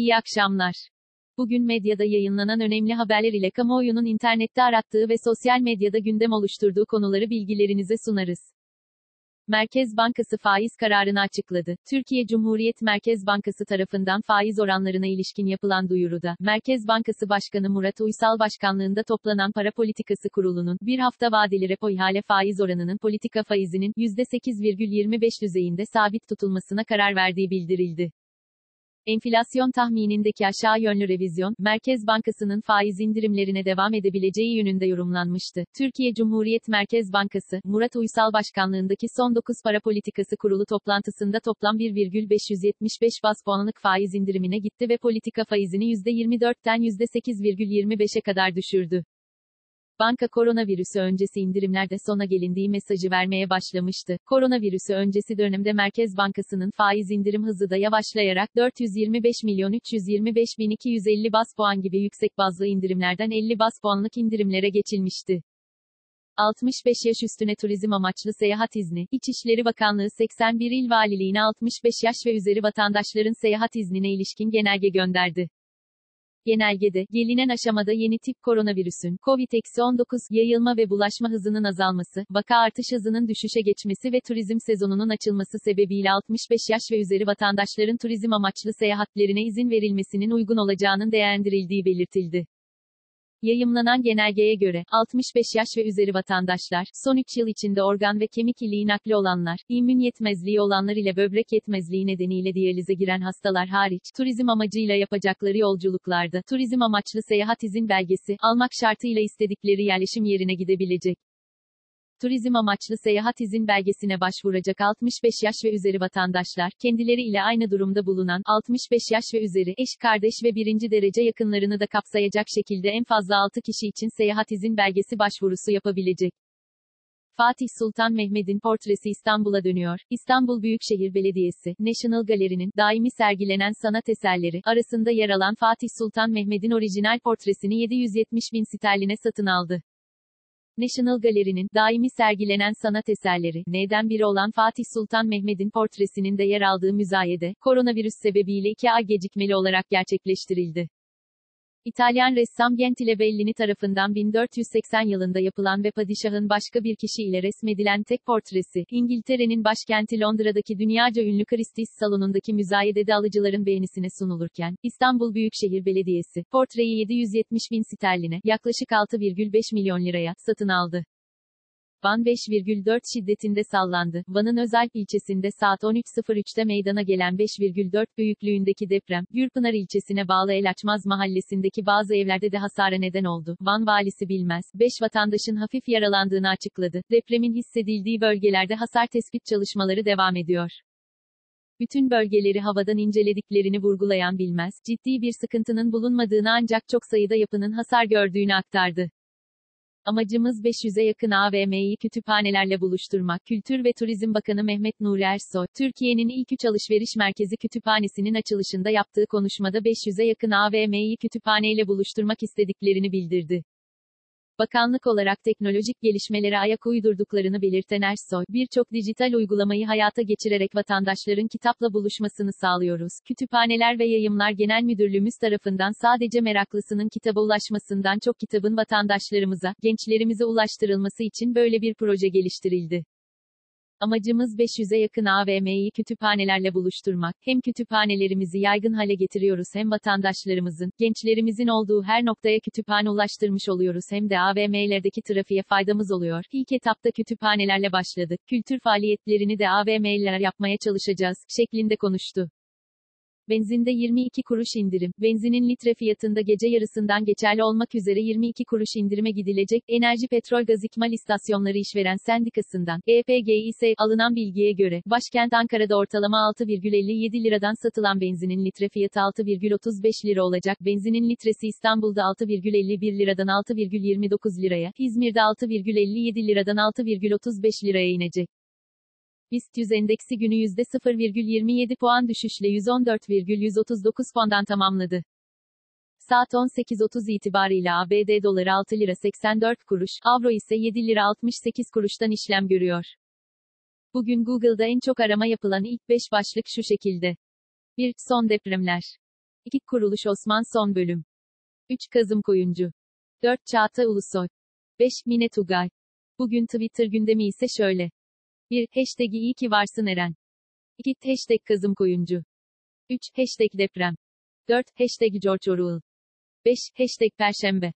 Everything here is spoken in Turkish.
İyi akşamlar. Bugün medyada yayınlanan önemli haberler ile kamuoyunun internette arattığı ve sosyal medyada gündem oluşturduğu konuları bilgilerinize sunarız. Merkez Bankası faiz kararını açıkladı. Türkiye Cumhuriyet Merkez Bankası tarafından faiz oranlarına ilişkin yapılan duyuruda, Merkez Bankası Başkanı Murat Uysal Başkanlığında toplanan Para Politikası Kurulu'nun, bir hafta vadeli repo ihale faiz oranının politika faizinin, %8,25 düzeyinde sabit tutulmasına karar verdiği bildirildi. Enflasyon tahminindeki aşağı yönlü revizyon, Merkez Bankası'nın faiz indirimlerine devam edebileceği yönünde yorumlanmıştı. Türkiye Cumhuriyet Merkez Bankası, Murat Uysal Başkanlığındaki son 9 para politikası kurulu toplantısında toplam 1,575 bas puanlık faiz indirimine gitti ve politika faizini %24'ten %8,25'e kadar düşürdü. Banka koronavirüsü öncesi indirimlerde sona gelindiği mesajı vermeye başlamıştı. Koronavirüsü öncesi dönemde Merkez Bankası'nın faiz indirim hızı da yavaşlayarak 425 milyon 325 bin 250 bas puan gibi yüksek bazlı indirimlerden 50 bas puanlık indirimlere geçilmişti. 65 yaş üstüne turizm amaçlı seyahat izni, İçişleri Bakanlığı 81 il valiliğine 65 yaş ve üzeri vatandaşların seyahat iznine ilişkin genelge gönderdi. Genelgede, gelinen aşamada yeni tip koronavirüsün, COVID-19, yayılma ve bulaşma hızının azalması, vaka artış hızının düşüşe geçmesi ve turizm sezonunun açılması sebebiyle 65 yaş ve üzeri vatandaşların turizm amaçlı seyahatlerine izin verilmesinin uygun olacağının değerlendirildiği belirtildi. Yayımlanan genelgeye göre, 65 yaş ve üzeri vatandaşlar, son 3 yıl içinde organ ve kemik iliği nakli olanlar, immün yetmezliği olanlar ile böbrek yetmezliği nedeniyle diyalize giren hastalar hariç, turizm amacıyla yapacakları yolculuklarda, turizm amaçlı seyahat izin belgesi, almak şartıyla istedikleri yerleşim yerine gidebilecek turizm amaçlı seyahat izin belgesine başvuracak 65 yaş ve üzeri vatandaşlar, kendileri ile aynı durumda bulunan 65 yaş ve üzeri eş, kardeş ve birinci derece yakınlarını da kapsayacak şekilde en fazla 6 kişi için seyahat izin belgesi başvurusu yapabilecek. Fatih Sultan Mehmet'in portresi İstanbul'a dönüyor. İstanbul Büyükşehir Belediyesi, National Gallery'nin daimi sergilenen sanat eserleri arasında yer alan Fatih Sultan Mehmet'in orijinal portresini 770 bin sterline satın aldı. National Gallery'nin daimi sergilenen sanat eserleri neden biri olan Fatih Sultan Mehmet'in portresinin de yer aldığı müzayede, koronavirüs sebebiyle iki ay gecikmeli olarak gerçekleştirildi. İtalyan ressam Gentile Bellini tarafından 1480 yılında yapılan ve padişahın başka bir kişi ile resmedilen tek portresi, İngiltere'nin başkenti Londra'daki dünyaca ünlü Christie's salonundaki müzayedede alıcıların beğenisine sunulurken, İstanbul Büyükşehir Belediyesi, portreyi 770 bin sterline, yaklaşık 6,5 milyon liraya, satın aldı. Van 5,4 şiddetinde sallandı. Van'ın Özalp ilçesinde saat 13.03'te meydana gelen 5,4 büyüklüğündeki deprem, Gürpınar ilçesine bağlı El Açmaz mahallesindeki bazı evlerde de hasara neden oldu. Van valisi bilmez, 5 vatandaşın hafif yaralandığını açıkladı. Depremin hissedildiği bölgelerde hasar tespit çalışmaları devam ediyor bütün bölgeleri havadan incelediklerini vurgulayan Bilmez, ciddi bir sıkıntının bulunmadığını ancak çok sayıda yapının hasar gördüğünü aktardı. Amacımız 500'e yakın AVM'yi kütüphanelerle buluşturmak. Kültür ve Turizm Bakanı Mehmet Nuri Ersoy, Türkiye'nin ilk üç alışveriş merkezi kütüphanesinin açılışında yaptığı konuşmada 500'e yakın AVM'yi kütüphaneyle buluşturmak istediklerini bildirdi. Bakanlık olarak teknolojik gelişmelere ayak uydurduklarını belirten Ersoy, birçok dijital uygulamayı hayata geçirerek vatandaşların kitapla buluşmasını sağlıyoruz. Kütüphaneler ve Yayımlar Genel Müdürlüğümüz tarafından sadece meraklısının kitaba ulaşmasından çok kitabın vatandaşlarımıza, gençlerimize ulaştırılması için böyle bir proje geliştirildi. Amacımız 500'e yakın AVM'yi kütüphanelerle buluşturmak. Hem kütüphanelerimizi yaygın hale getiriyoruz hem vatandaşlarımızın, gençlerimizin olduğu her noktaya kütüphane ulaştırmış oluyoruz hem de AVM'lerdeki trafiğe faydamız oluyor. İlk etapta kütüphanelerle başladık. Kültür faaliyetlerini de AVM'ler yapmaya çalışacağız, şeklinde konuştu. Benzinde 22 kuruş indirim. Benzinin litre fiyatında gece yarısından geçerli olmak üzere 22 kuruş indirime gidilecek. Enerji Petrol Gaz İkmal İstasyonları İşveren Sendikası'ndan, EPGİS, alınan bilgiye göre, başkent Ankara'da ortalama 6,57 liradan satılan benzinin litre fiyatı 6,35 lira olacak. Benzinin litresi İstanbul'da 6,51 liradan 6,29 liraya, İzmir'de 6,57 liradan 6,35 liraya inecek. BIST 100 endeksi günü %0,27 puan düşüşle 114,139 puandan tamamladı. Saat 18.30 itibariyle ABD doları 6 lira 84 kuruş, avro ise 7 lira 68 kuruştan işlem görüyor. Bugün Google'da en çok arama yapılan ilk 5 başlık şu şekilde. 1. Son depremler. 2. Kuruluş Osman Son Bölüm 3. Kazım Koyuncu 4. Çağatay Ulusoy 5. Mine Tugay Bugün Twitter gündemi ise şöyle. 1. Hashtag iyi ki varsın Eren. 2. Hashtag Kazım Koyuncu 3. Hashtag deprem 4. Hashtag George Orwell 5. Hashtag Perşembe